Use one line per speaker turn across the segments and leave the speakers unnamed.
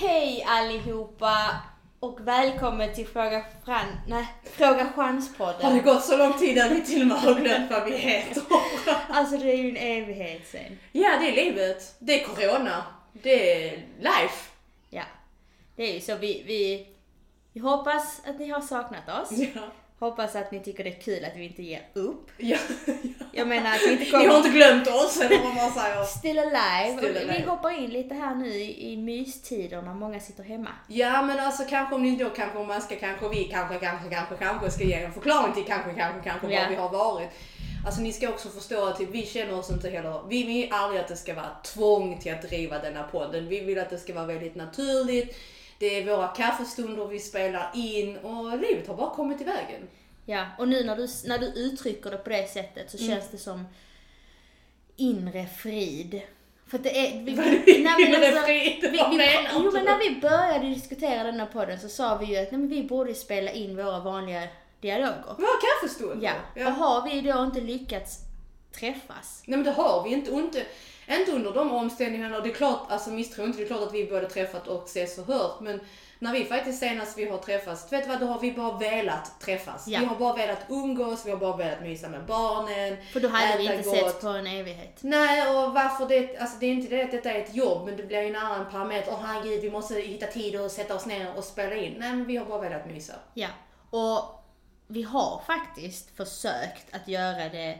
Hej allihopa och välkommen till Fråga, Fran... Nej, Fråga
Har det
Chans-podden.
gått så lång tid att vi till och med har glömt vad vi heter?
Alltså det är ju en evighet sen.
Ja, det är livet. Det är corona. Det är life.
Ja, det är ju så. Vi, vi, vi hoppas att ni har saknat oss.
Ja.
Hoppas att ni tycker det är kul att vi inte ger upp.
ja.
Jag menar att vi inte
Ni har
kommer...
inte glömt oss, eller vad man säger.
Still alive.
Still
Och vi-
alive.
hoppar in lite här nu i, i mystider när många sitter hemma.
Ja, men alltså kanske om ni då kanske om man ska kanske vi kanske kanske kanske kanske ska ge en förklaring till kanske kanske kanske
Ja.
var vi har varit. Alltså ni ska också förstå att typ, vi känner oss inte heller, vi vill aldrig att det ska vara tvång till att driva denna podden. Vi vill att det ska vara väldigt naturligt. Det är våra kaffestunder vi spelar in och livet har bara kommit i vägen.
Ja, och nu när du, när du uttrycker det på det sättet så
Mm.
känns det som inre frid. För att det är... Vi, nej, men alltså, vi, vi, jo men när vi började diskutera den här podden så sa vi ju att nej, men vi borde spela in våra vanliga dialoger.
Våra kaffestunder.
Ja. Och har vi då inte lyckats träffas?
Nej men det har vi inte, inte, inte under de omständigheterna. Och det är klart, alltså misstro inte, det är klart att vi både träffat och ses och hört. Men när vi faktiskt senast vi har träffats, vet du vad, då har vi bara velat träffas.
Ja.
Vi har bara velat umgås, vi har bara velat mysa med barnen.
För då hade vi inte setts på en evighet.
Nej, och varför det, alltså det är inte det att detta är ett jobb, men det blir ju en annan parameter. Åh herregud, vi måste hitta tid och sätta oss ner och spela in. Nej, men vi har bara velat mysa.
Ja. Och vi har faktiskt försökt att göra det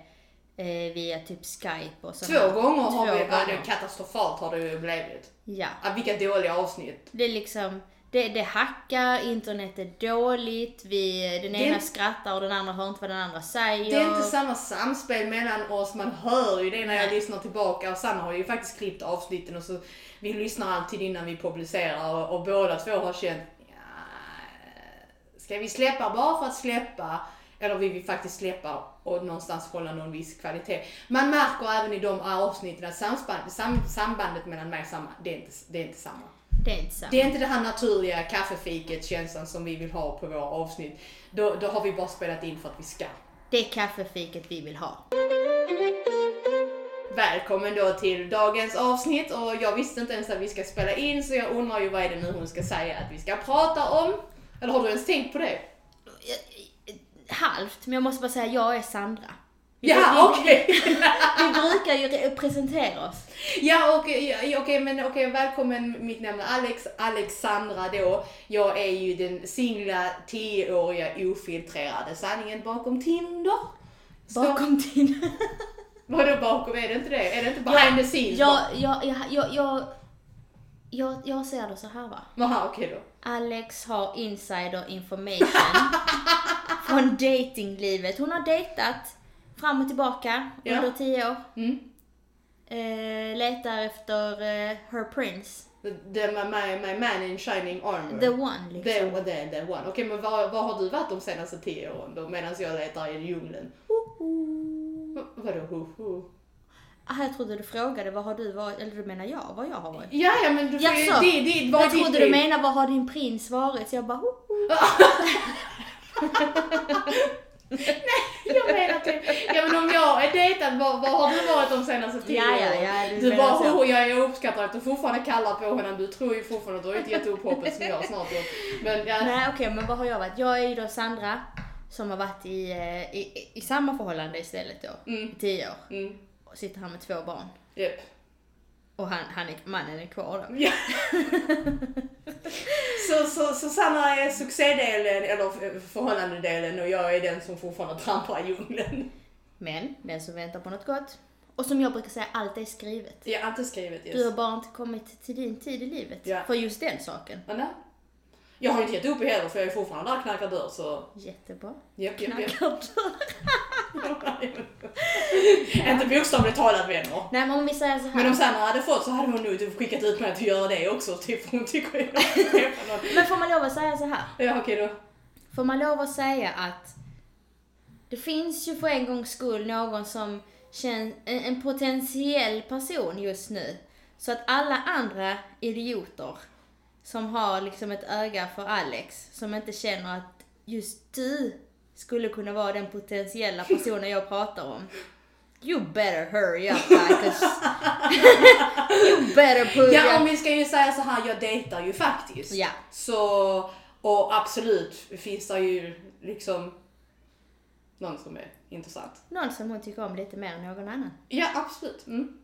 via typ Skype och sånt.
Två gånger har
Två
vi, ja, det är
gånger.
katastrofalt har det ju blivit.
Ja.
Ja, vilka dåliga avsnitt.
Det är liksom, det, det hackar, internet är dåligt, vi, den
Det-
ena skrattar och den andra hör inte vad den andra säger.
Det är inte samma samspel mellan oss, man hör ju det när jag
Nej.
lyssnar tillbaka och Sanna har ju faktiskt klippt avsnitten och så vi lyssnar alltid innan vi publicerar och, och båda två har känt ja, ska vi släppa bara för att släppa eller vill vi faktiskt släppa och någonstans hålla någon viss kvalitet. Man märker även i de avsnitten att samspan- sam, sambandet mellan mig och Sanna, det är inte, det är inte samma.
Det är inte samma.
Det är inte det här naturliga kaffefiket känslan som vi vill ha på våra avsnitt. Då, då har vi bara spelat in för att vi ska.
Det är kaffefiket vi vill ha.
Välkommen då till dagens avsnitt och jag visste inte ens att vi ska spela in så jag undrar ju vad är det nu hon ska säga att vi ska prata om? Eller har du ens tänkt på det?
Halvt, men jag måste bara säga jag är Sandra.
Ja, okej!
vi, vi brukar ju re- presentera oss.
Ja, okej, ja, okej, men okej, välkommen. Mitt namn är Alex, Alexandra då. Jag är ju den singla, 10-åriga, ofiltrerade sanningen bakom Tinder. Står-
Bakom din...
Vadå bakom? Är det inte det? Är det inte behind the scenes?
Jag, jag, jag, jag, jag, jag, jag ser det så här va.
Jaha, okej då.
Alex har insider information från datinglivet. Hon har dejtat fram och tillbaka
Ja.
under tio år.
Mm.
Eh, letar efter eh, her prince.
The, the, my, my, man in shining armor.
The one liksom.
The, the, the one. Okej, men var, var har du varit de senaste tio åren då? Medan jag letar i djungeln? Vadå ho ho?
Ah, jag trodde du frågade vad har du varit, eller du menar jag, vad jag har varit.
Ja, ja men du får ju... Det, det var
Jag trodde du menade vad har din prins varit? Så jag bara, ho, ho.
Jag menar typ, ja men om jag är dejtad, var, var har du varit de senaste tio
Ja, ja, ja, du
bara,
så.
oh, jag, uppskattar att du fortfarande kallar på henne, du tror ju fortfarande att du har inte gett upp hoppet som jag snart gjort. Men ja,
Nej okej, men vad har jag varit? Jag är ju då Sandra som har varit i, eh, i, i, samma förhållande istället då,
Mm.
i tio år.
mm,
Och sitter här med två barn.
japp.
Och han, han är, mannen är kvar då.
Ja. så, så, så Sanna är succédelen, eller förhållandedelen och jag är den som fortfarande trampar i djungeln.
Men, den som väntar på något gott. Och som jag brukar säga, allt är skrivet.
Jag har inte skrivit yes.
Du har bara inte kommit till din tid i livet.
Ja.
För just den saken.
Ja. Jag har inte gett upp heller för jag är fortfarande där och knackar dörr så...
Jättebra.
Japp, japp, japp.
Knackar dörr.
inte bokstavligt talat vänner.
Nej men om vi säger så här.
Men om Sanna hade fått så hade hon nog typ skickat ut mig att göra det också. Typ för hon tycker jag.
Men får man lov att säga så här?
Ja okej då.
Får man lov att säga att det finns ju för en gångs skull någon som känns, en, en potentiell person just nu. Så att alla andra idioter som har liksom ett öga för Alex, som inte känner att just du skulle kunna vara den potentiella personen jag pratar om. You better hurry up Marcus. you better put
Ja, om vi ska ju säga så här, jag dejtar ju faktiskt.
Ja.
Så, och absolut finns det ju liksom någon som är intressant.
Någon som hon tycker om lite mer än någon annan.
Ja, absolut. Mm.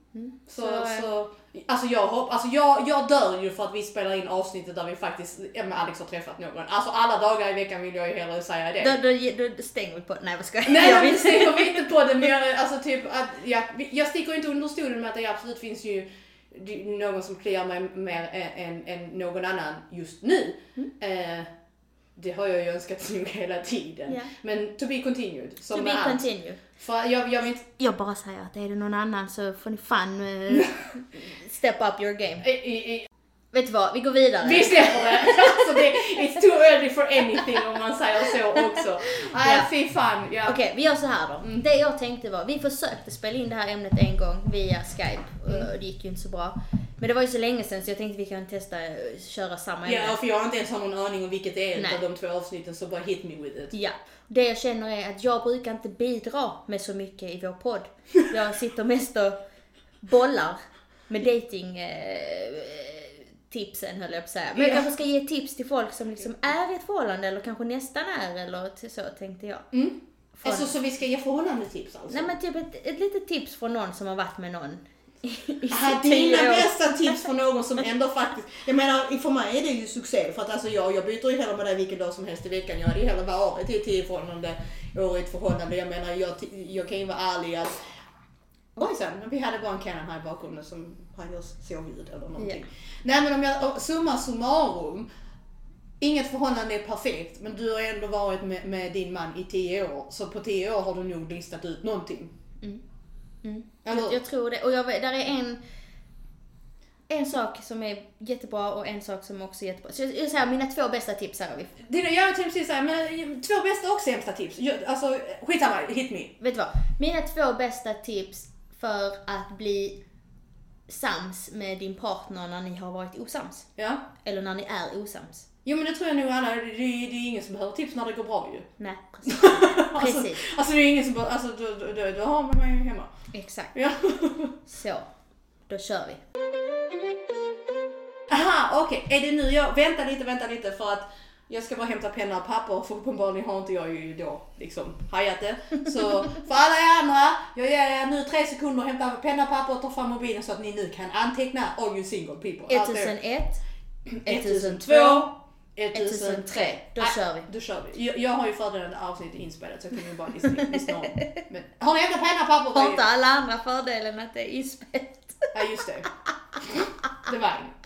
Så,
Så,
så,
eh,
alltså jag hopp, alltså jag, jag dör ju för att vi spelar in avsnittet där vi faktiskt, ja, men Alex har träffat någon. Alltså alla dagar i veckan vill jag ju hellre säga det.
Då, då, då stänger vi på Nej vad ska jag
Nej,
jag
jag
vill
stänger vi inte på det, men jag, alltså typ att, ja, jag sticker inte under stolen med att det absolut finns ju någon som kliar mig mer än, än, än någon annan just nu.
Mm.
Eh, det har jag ju önskat nog hela tiden.
Ja.
Men to be continued. Som
To be
allt.
continue.
För jag, jag vet
Jag bara säger att är det någon annan så får ni fan eh, step up your game.
i, i, i,
Vet du vad, vi går vidare.
Vi släpper det. Alltså det. It's too early for anything om man säger så också. Nej,
Ja.
fy fan. Ja.
Okej, vi gör så här då.
Mm.
Det jag tänkte var, vi försökte spela in det här ämnet en gång via Skype
Mm.
och det gick ju inte så bra. Men det var ju så länge sedan så jag tänkte vi kan testa eh, köra samma ämne.
Ja, för jag har inte ens har någon aning om vilket det är
Nej.
utav de två avsnitten så bara hit me with it.
Ja. Det jag känner är att jag brukar inte bidra med så mycket i vår podd. Jag sitter mest och bollar med dating eh, tipsen höll jag på att säga. Men jag
Ja.
kanske ska ge tips till folk som liksom är i ett förhållande eller kanske nästan är eller så tänkte jag.
Mm.
Från-
Alltså så vi ska ge förhållandetips alltså?
Nej men typ ett, ett litet tips från någon som har varit med någon
Aha, dina
år.
bästa tips för någon som ändå faktiskt, jag menar för mig är det ju succé för att alltså jag, jag byter ju hellre med dig vilken dag som helst i veckan. Jag hade ju hellre varit i ett tio förhållande, år i ett förhållande. Jag menar jag, jag kan ju vara ärlig att Ojsan, vi hade bara en Canon här i bakgrunden som han gör såljud eller någonting. Nej men om jag, summa summarum. Inget förhållande är perfekt men du har ändå varit med, med din man i tio år. Så på tio år har du nog listat ut någonting.
Mm.
Eller-
Jag, jag tror det. Och jag, där är en, en sak som är jättebra och en sak som också är jättebra. Så jag, jag säger mina två bästa tips här har vi.
Det, jag tänkte precis säga, men två bästa och sämsta tips. Jag- Alltså skitsamma, hit me.
Vet du vad? Mina två bästa tips för att bli sams med din partner när ni har varit osams.
Ja.
Eller när ni är osams.
Jo men det tror jag nog alla, det, det, det är ingen som behöver tips när det går bra ju.
Nej, precis.
Alltså,
Precis.
alltså det är ingen som bara, alltså då, då, då, då har man ju hemma.
Exakt.
Ja.
Så, då kör vi.
Aha, okej. Är det nu jag, vänta lite, vänta lite för att jag ska bara hämta penna och papper för uppenbarligen har inte jag ju då liksom hajat det. Så för alla er andra, jag ger er nu tre sekunder att hämta penna och papper och ta fram mobilen så att ni nu kan anteckna all you single people. out there.
1001, 1002,
1002,
1003. Då kör vi.
Då kör vi. Jag, jag har ju fördelen att avsnittet är inspelat så jag kan ju bara lyssna, om. Men, har ni hämtat penna och papper?
Har inte alla andra fördelen att det är inspelat?
Ja just det. Det var en.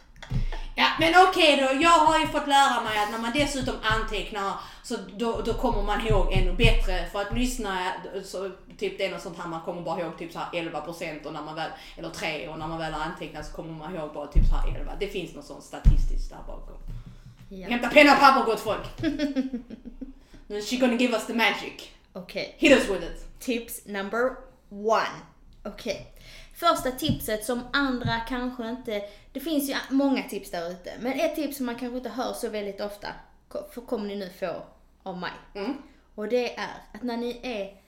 Ja men okej då, jag har ju fått lära mig att när man dessutom antecknar så då, då kommer man ihåg ännu bättre. För att lyssna, så, typ det är något sånt här, man kommer bara ihåg typ så här 11% och när man väl, eller 3 och när man väl har antecknat så kommer man ihåg bara typ så här 11. Det finns något sånt statistiskt där bakom.
Ja.
Hämta penna och papper gott folk. Nu är she gonna give us the magic.
Okej.
Hit us with it.
Tips number one. Okej. Första tipset som andra kanske inte... Det finns ju många tips där ute. Men ett tips som man kanske inte hör så väldigt ofta ko- kommer ni nu få av mig.
Mm.
Och det är att när ni är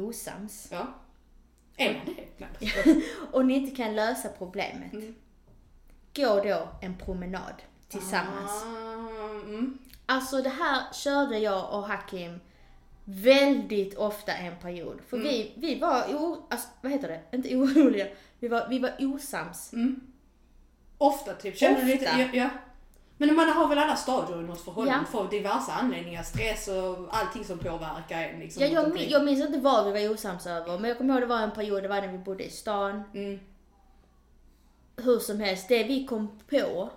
osams
Ja. Är man det?
Och ni inte kan lösa problemet.
Mm.
Gå då en promenad tillsammans.
Ah, mm.
Alltså det här körde jag och Hakim väldigt ofta en period. För
Mm.
vi, vi var, o, alltså, vad heter det? Inte oroliga. Vi var, vi var osams.
Mm. Ofta typ. Känner du lite,
Ofta.
ja, ja. Men man har väl alla stadier i något förhållande
Ja.
för diverse anledningar. Stress och allting som påverkar en. Liksom,
Ja, jag, min- jag minns inte vad vi var osams över, men jag kommer ihåg det var en period, det var när vi bodde i stan.
Mm.
Hur som helst, det vi kom på,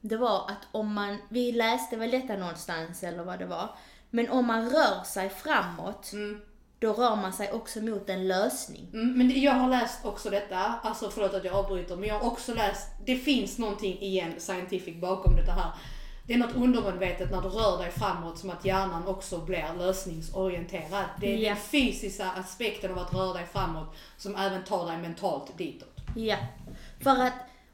det var att om man, vi läste väl detta någonstans eller vad det var, men om man rör sig framåt,
Mm.
då rör man sig också mot en lösning.
Mm, men det- jag har läst också detta, alltså förlåt att jag avbryter, men jag har också läst, det finns någonting igen scientific bakom det här. Det är något undermedvetet när du rör dig framåt som att hjärnan också blir lösningsorienterad. Det är
Ja.
den fysiska aspekten av att röra dig framåt som även tar dig mentalt ditåt.
Ja, för att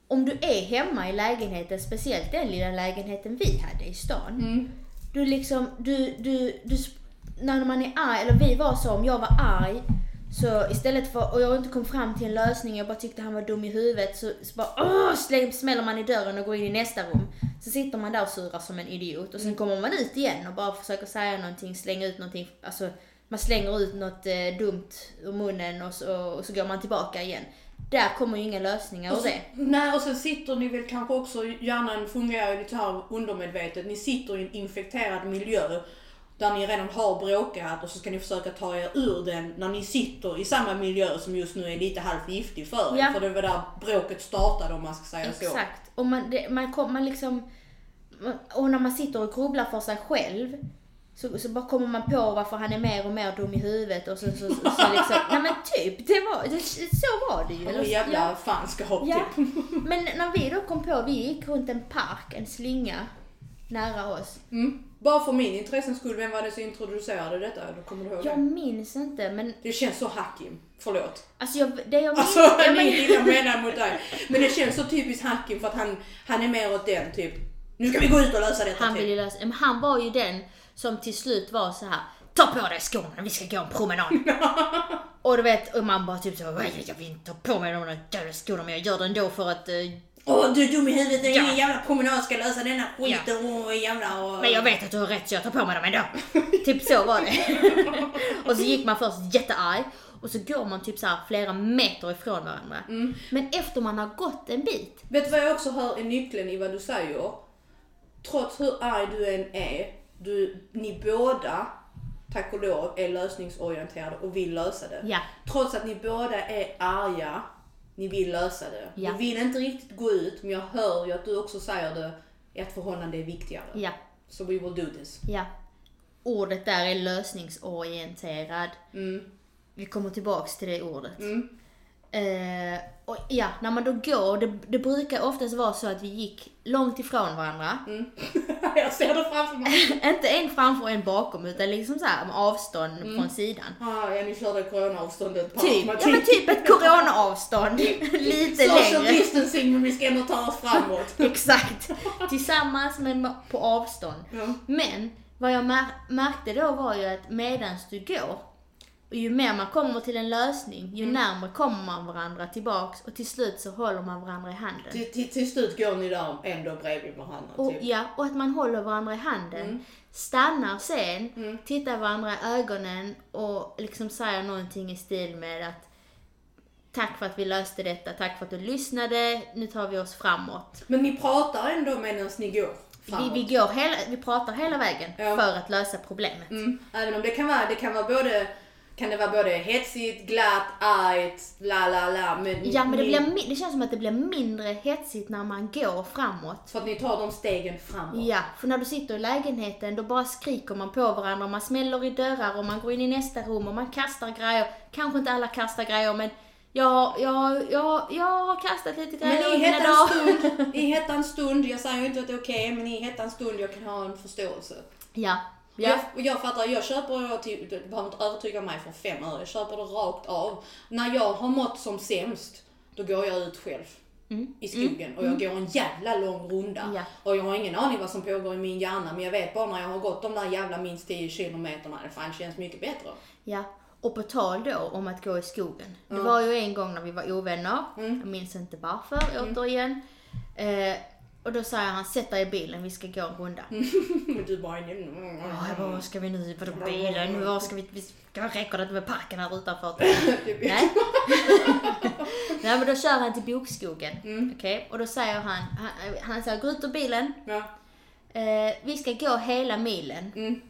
om du är hemma i lägenheten, speciellt den lilla lägenheten vi hade i stan.
Mm.
Du liksom, du, du, du, när man är arg, eller vi var så, om jag var arg Så istället för, och jag inte kom fram till en lösning, jag bara tyckte han var dum i huvudet, så, så bara åh, släng, smäller man i dörren och går in i nästa rum. Så sitter man där och surar som en idiot och sen kommer man ut igen och bara försöker säga någonting, slänga ut någonting, alltså man slänger ut något eh, dumt ur munnen och så, och så går man tillbaka igen. Där kommer ju inga lösningar
Och så,
det.
nej, och sen sitter ni väl kanske också, hjärnan fungerar ju lite här undermedvetet, ni sitter i en infekterad miljö där ni redan har bråkat och så ska ni försöka ta er ur den när ni sitter i samma miljö som just nu är lite halvt giftig för er.
Ja.
För det var där bråket startade om man ska säga så.
Exakt. Och man, det, man, kom, man liksom... Och när man sitter och grubblar för sig själv så, så bara kommer man på varför han är mer och mer dum i huvudet och så, så, så, så liksom, nej men typ, det var, det, så var det ju.
Eller jävla
ja.
fanskap
Ja.
typ.
Men när vi då kom på, vi gick runt en park, en slinga, nära oss.
Mm. Bara för min intressens skull, vem var det som introducerade detta? Då kommer du ihåg
Jag
det?
minns inte men,
Det känns så Hakim. Förlåt.
alltså jag, det jag minns...
Alltså,
ja,
det är
men,
inget jag menar mot dig. Men det känns så typiskt Hakim för att han, han är mer åt den typ. Nu ska vi gå ut och lösa detta
han
typ.
ville lösa, men han var ju den som till slut var så här. Ta på dig skorna, vi ska gå en promenad. och du vet, och man bara typ så, "Nej, jag vill inte ta på mig de där jävla skorna men jag gör det ändå för att eh,
Åh du är dum i huvudet,
Ja.
ingen jävla promenad ska lösa denna skiten och jävla och...
Men jag vet att du har rätt så jag tar på mig dem ändå. typ så var det. och så gick man först jättearg och så går man typ så flera meter ifrån varandra. Men efter man har gått en bit,
Vet du vad jag också hör är nyckeln i vad du säger? Trots hur arg du än är, du, ni båda, tack och lov, är lösningsorienterade och vill lösa det.
ja,
Trots att ni båda är arga, ni vill lösa det.
Ja.
Du vill inte riktigt gå ut, men jag hör ju att du också säger det, ett förhållande är viktigare.
ja,
So we will do this.
ja. Ordet där är lösningsorienterad.
Mm.
Vi kommer tillbaks till det ordet.
Mm.
Eh, och ja, när man då går, det, det brukar oftast vara så att vi gick långt ifrån varandra.
Mm. jag ser det framför mig.
Inte en framför och en bakom, utan liksom så här med avstånd
Mm.
från sidan.
Ah, ja, ni körde coronaavståndet på
Typ, ja men typ ett coronaavstånd. Lite
Social
längre.
distancing, men vi ska ändå ta oss framåt.
Exakt. Tillsammans men på avstånd.
Ja.
Men vad jag mär- märkte då var ju att medans du går, och ju mer man kommer till en lösning, ju
Mm.
närmare kommer man varandra tillbaks och till slut så håller man varandra i handen.
Till, till, till slut går ni där ändå bredvid varandra.
Och,
Typ.
ja, och att man håller varandra i handen.
Mm.
Stannar sen,
Mm.
tittar varandra i ögonen och liksom säger någonting i stil med att Tack för att vi löste detta, tack för att du lyssnade, nu tar vi oss framåt.
Men ni pratar ändå medan ni går
Vi,
framåt.
vi, går hela, vi pratar hela vägen
Ja.
för att lösa problemet.
Mm. Även om det kan vara, det kan vara både kan det vara både hetsigt, glatt, argt, la la la. Men,
Ja men det, blir, det känns som att det blir mindre hetsigt när man går framåt.
För att ni tar de stegen framåt.
Ja, för när du sitter i lägenheten då bara skriker man på varandra och man smäller i dörrar och man går in i nästa rum och man kastar grejer. Kanske inte alla kastar grejer men jag, jag, jag, jag har kastat lite grejer
Men i
dagen.
stund, i hettans stund, jag säger ju inte att det är okej, men i hettans stund jag kan ha en förståelse.
Ja.
Ja.
Ja.
Jag, jag fattar, jag köper, jag till, du behöver inte övertyga mig för fem öre, jag köper det rakt av. När jag har mått som sämst, då går jag ut själv.
Mm.
I skogen och jag går en jävla lång runda.
Ja.
Och jag har ingen aning vad som pågår i min hjärna men jag vet bara när jag har gått de där jävla minst 10 kilometerna, det fan känns mycket bättre.
ja. Och på tal då om att gå i skogen. Det
Ja.
var ju en gång när vi var ovänner.
Mm.
Jag minns inte varför återigen. Eh, och då säger han, sätt dig i bilen, vi ska gå en runda.
Men du bara...
Ja, jag bara, vad ska vi nu? Vadå bilen? Vad ska vi? vi ska, räcker det inte med parken här utanför? Nej. Nej men då kör han till bokskogen.
Mm.
Okej, och då säger han, han, han säger gå ut ur bilen.
Ja.
Eh, vi ska gå hela milen.
Mm.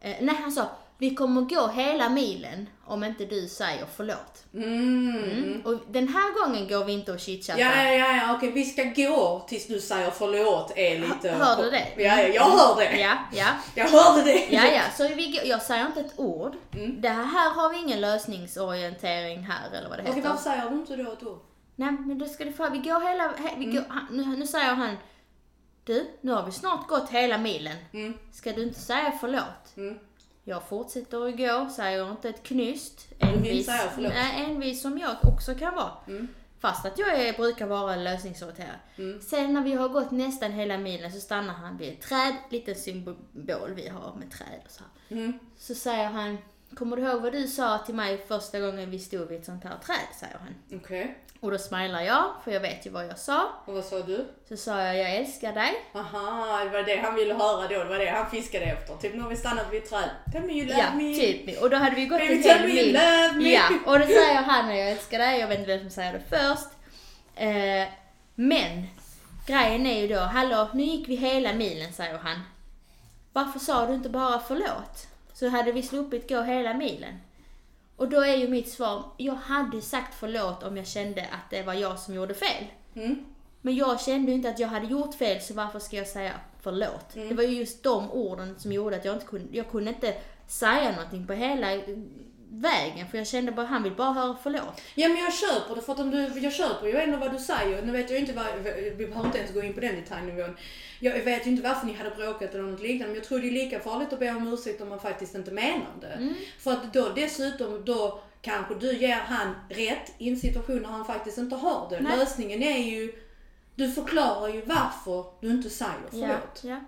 Eh, nej han sa, vi kommer gå hela milen om inte du säger förlåt.
Mm.
Mm. Och den här gången går vi inte och chitchattar.
Ja, ja, ja, ja, okej, vi ska gå tills du säger förlåt är lite...
Hör du det?
Ja, ja, jag hör det.
Ja, ja.
Jag hörde det.
Ja, ja, så vi, jag säger inte ett ord.
Mm.
Det här har vi ingen lösningsorientering här eller vad det
Okej,
heter.
varför säger du inte då ett ord?
Nej, men då ska du få, vi går hela, he, vi går, han, nu, nu säger han, du, nu har vi snart gått hela milen.
Mm.
Ska du inte säga förlåt?
Mm.
Jag fortsätter att gå, säger inte ett knyst.
Förlåt?
Nej, envis som jag också kan vara.
Mm.
Fast att jag är, brukar vara lösningsorienterad.
Mm.
Sen när vi har gått nästan hela milen så stannar han vid ett träd, liten symbol vi har med träd och så.
Mm.
Så säger han, kommer du ihåg vad du sa till mig första gången vi stod vid ett sånt här träd, säger han.
Okej.
Och då smilar jag, för jag vet ju vad jag sa.
Och vad sa du?
Så sa jag, jag älskar dig.
Aha, det var det han ville höra då. Det var det han fiskade efter. Typ nu har vi stannat vid ett träd. Tell me you love
Ja,
me.
typ. Och då hade vi gått
Baby
en hel mil. Ja, och då säger han jag älskar dig, jag vet inte vem som säger det först. Eh, men, grejen är ju då, hallå, nu gick vi hela milen, säger han. Varför sa du inte bara förlåt? Så hade vi sluppit gå hela milen. Och då är ju mitt svar, jag hade sagt förlåt om jag kände att det var jag som gjorde fel.
Mm.
Men jag kände inte att jag hade gjort fel, så varför ska jag säga förlåt?
Mm.
Det var ju just de orden som gjorde att jag inte kunde, jag kunde inte säga någonting på hela vägen, för jag kände bara, han vill bara höra förlåt.
Ja men jag köper det för att om du, jag köper ju ändå vad du säger. Nu vet jag inte vad, vi behöver inte ens gå in på den detaljnivån. Jag vet ju inte varför ni hade bråkat eller något liknande men jag tror det är lika farligt att be om ursäkt om man faktiskt inte menar det.
Mm.
För att då dessutom, då kanske du ger han rätt i en situation när han faktiskt inte har det.
Nej.
Lösningen är ju, du förklarar ju varför du inte säger förlåt.
Ja, ja.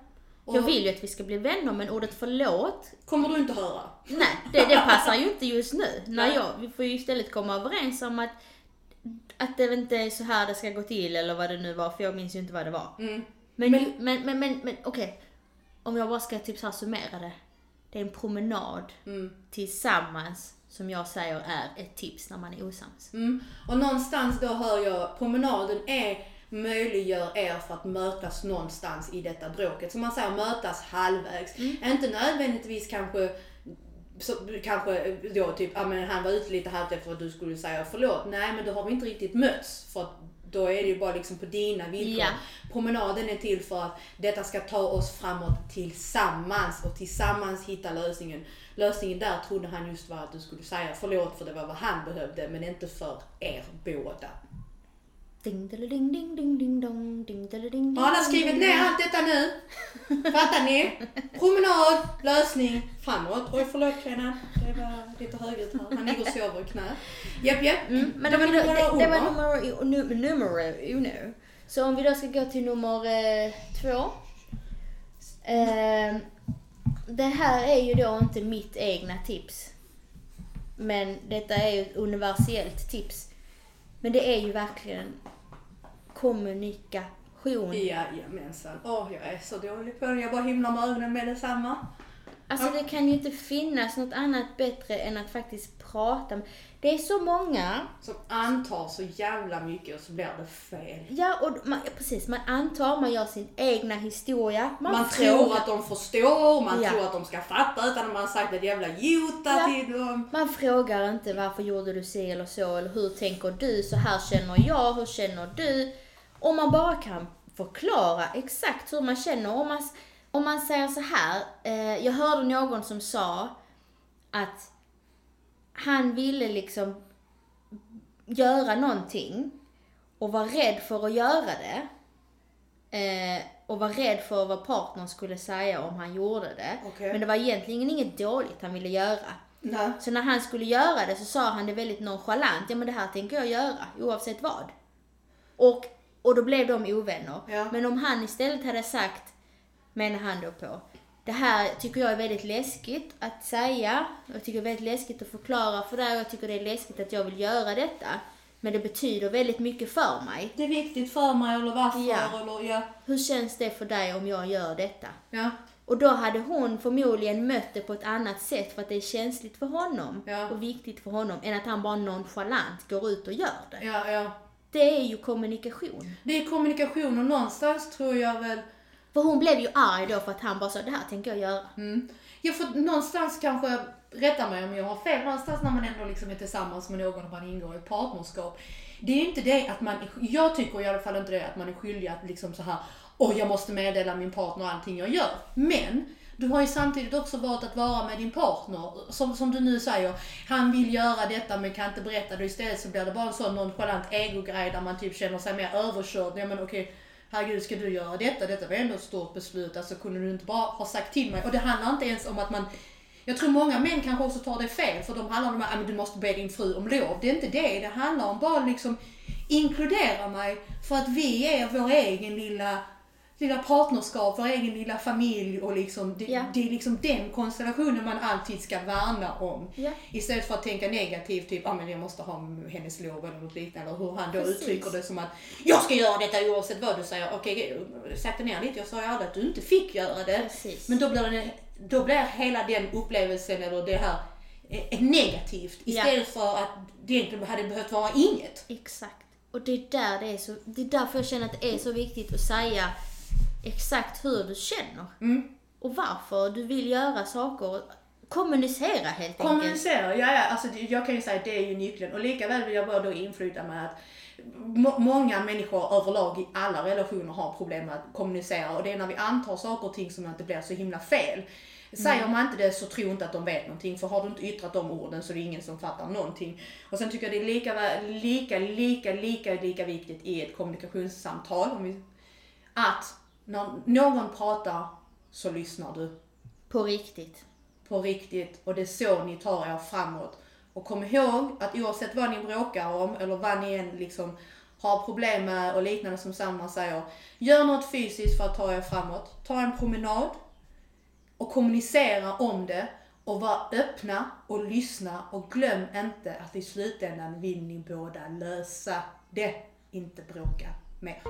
Jag vill ju att vi ska bli vänner, men ordet förlåt,
kommer du inte höra.
nej, det, det passar ju inte just nu.
Nej.
jag, vi får ju istället komma överens om att, att det inte är så här det ska gå till, eller vad det nu var, för jag minns ju inte vad det var.
Mm.
Men,
Men-
men, men, men, men, okej. Om jag bara ska typ så här summera det. Det är en promenad
Mm.
tillsammans som jag säger är ett tips när man är osams.
Mm. Och någonstans då hör jag, promenaden är möjliggör er för att mötas någonstans i detta bråket. Som man säger, mötas halvvägs. Inte nödvändigtvis kanske så, kanske då typ, ja men han var ute lite halvt efter att du skulle säga förlåt. Nej men då har vi inte riktigt mötts. För att då är det ju bara liksom på dina villkor.
Ja.
Promenaden är till för att detta ska ta oss framåt tillsammans och tillsammans hitta lösningen. Lösningen där trodde han just var att du skulle säga förlåt för det var vad han behövde men inte för er båda.
Ding, ding, ding, ding, ding, dong, ding, ding, ding,
Har alla skrivit ner allt detta nu? Fattar ni? Promenad, lösning, framåt. Oj förlåt Kenan, det var lite högljutt här. Han ligger och sover i knä. Japp japp.
Mm, men
det var nummer
det, var nummer uno. Så om vi då ska gå till nummer eh, två. Eh, det här är ju då inte mitt egna tips. Men detta är ju ett universellt tips. Men det är ju verkligen kommunikation.
Jajamensan. Åh, jag är så dålig på det. Jag bara himlar med ögonen med detsamma.
Alltså det kan ju inte finnas något annat bättre än att faktiskt prata. Det är så många
Som antar så jävla mycket och så blir det fel.
Ja, och man, ja, precis. Man antar, man gör sin egna historia. Man,
Man, tror att de förstår, man
Ja.
tror att de ska fatta utan att man sagt ett jävla jota
Ja.
till dem.
man frågar inte varför gjorde du si eller så, eller hur tänker du, så här känner jag, hur känner du? Om man bara kan förklara exakt hur man känner. Om man, om man säger så här, eh, jag hörde någon som sa att han ville liksom göra någonting och var rädd för att göra det. Eh, och var rädd för vad partnern skulle säga om han gjorde det.
Okej.
Men det var egentligen inget dåligt han ville göra.
Nej.
Så när han skulle göra det så sa han det väldigt nonchalant. Ja men det här tänker jag göra oavsett vad. Och, och då blev de ovänner.
Ja.
Men om han istället hade sagt, menar han då på, det här tycker jag är väldigt läskigt att säga. Jag tycker det är väldigt läskigt att förklara för dig jag tycker det är läskigt att jag vill göra detta. Men det betyder väldigt mycket för mig.
Det är viktigt för mig eller varför
Ja.
eller ja.
Hur känns det för dig om jag gör detta?
Ja.
Och då hade hon förmodligen mött det på ett annat sätt för att det är känsligt för honom
Ja.
och viktigt för honom än att han bara nonchalant går ut och gör det.
Ja, ja.
Det är ju kommunikation.
Det är kommunikation och någonstans tror jag väl
för hon blev ju arg då för att han bara sa det här tänker jag göra.
Mm. Ja, för någonstans kanske, rätta mig om jag har fel, någonstans när man ändå liksom är tillsammans med någon och man ingår i ett partnerskap. Det är ju inte det att man, jag tycker i alla fall inte det att man är skyldig att liksom så här, åh jag måste meddela min partner allting jag gör. Men, du har ju samtidigt också valt att vara med din partner, som, som du nu säger, han vill göra detta men kan inte berätta det. Istället så blir det bara en sån nonchalant egogrej där man typ känner sig mer överkörd. Ja men okej, herregud ska du göra detta? Detta var ändå ett stort beslut. Alltså kunde du inte bara ha sagt till mig? Och det handlar inte ens om att man jag tror många män kanske också tar det fel för de handlar om att ah, du måste be din fru om lov. Det är inte det. Det handlar om bara liksom inkludera mig för att vi är vår egen lilla lilla partnerskap, vår egen lilla familj och liksom, det,
Ja.
det är liksom den konstellationen man alltid ska värna om.
Ja.
Istället för att tänka negativt, typ ah, men jag måste ha hennes lov eller något liknande. Eller hur han då
Precis.
uttrycker det som att jag ska göra detta oavsett vad du säger. Okej, sakta ner lite. Jag sa ju aldrig att du inte fick göra det.
Precis.
Men då blir, det, då blir hela den upplevelsen eller det här eh, negativt. Istället för att det egentligen hade behövt vara inget.
Exakt. Och det är, där det, är så, det är därför jag känner att det är så viktigt att säga exakt hur du känner.
Mm.
Och varför du vill göra saker. Kommunicera helt enkelt.
Kommunicera, ja, ja alltså jag kan ju säga att det är ju nyckeln. Och lika väl vill jag bara då inflyta med att må- många människor överlag i alla relationer har problem med att kommunicera och det är när vi antar saker och ting som inte blir så himla fel. Säger man inte det så tro inte att de vet någonting för har du inte yttrat de orden så är det ingen som fattar någonting. Och sen tycker jag det är lika, lika, lika, lika, lika viktigt i ett kommunikationssamtal om vi, att när någon pratar så lyssnar du
På riktigt.
på riktigt och det är så ni tar er framåt. Och kom ihåg att oavsett vad ni bråkar om eller vad ni än liksom har problem med och liknande som Samma säger. Gör något fysiskt för att ta er framåt. Ta en promenad och kommunicera om det och var öppna och lyssna och glöm inte att i slutändan vill ni båda lösa det, inte bråka mer.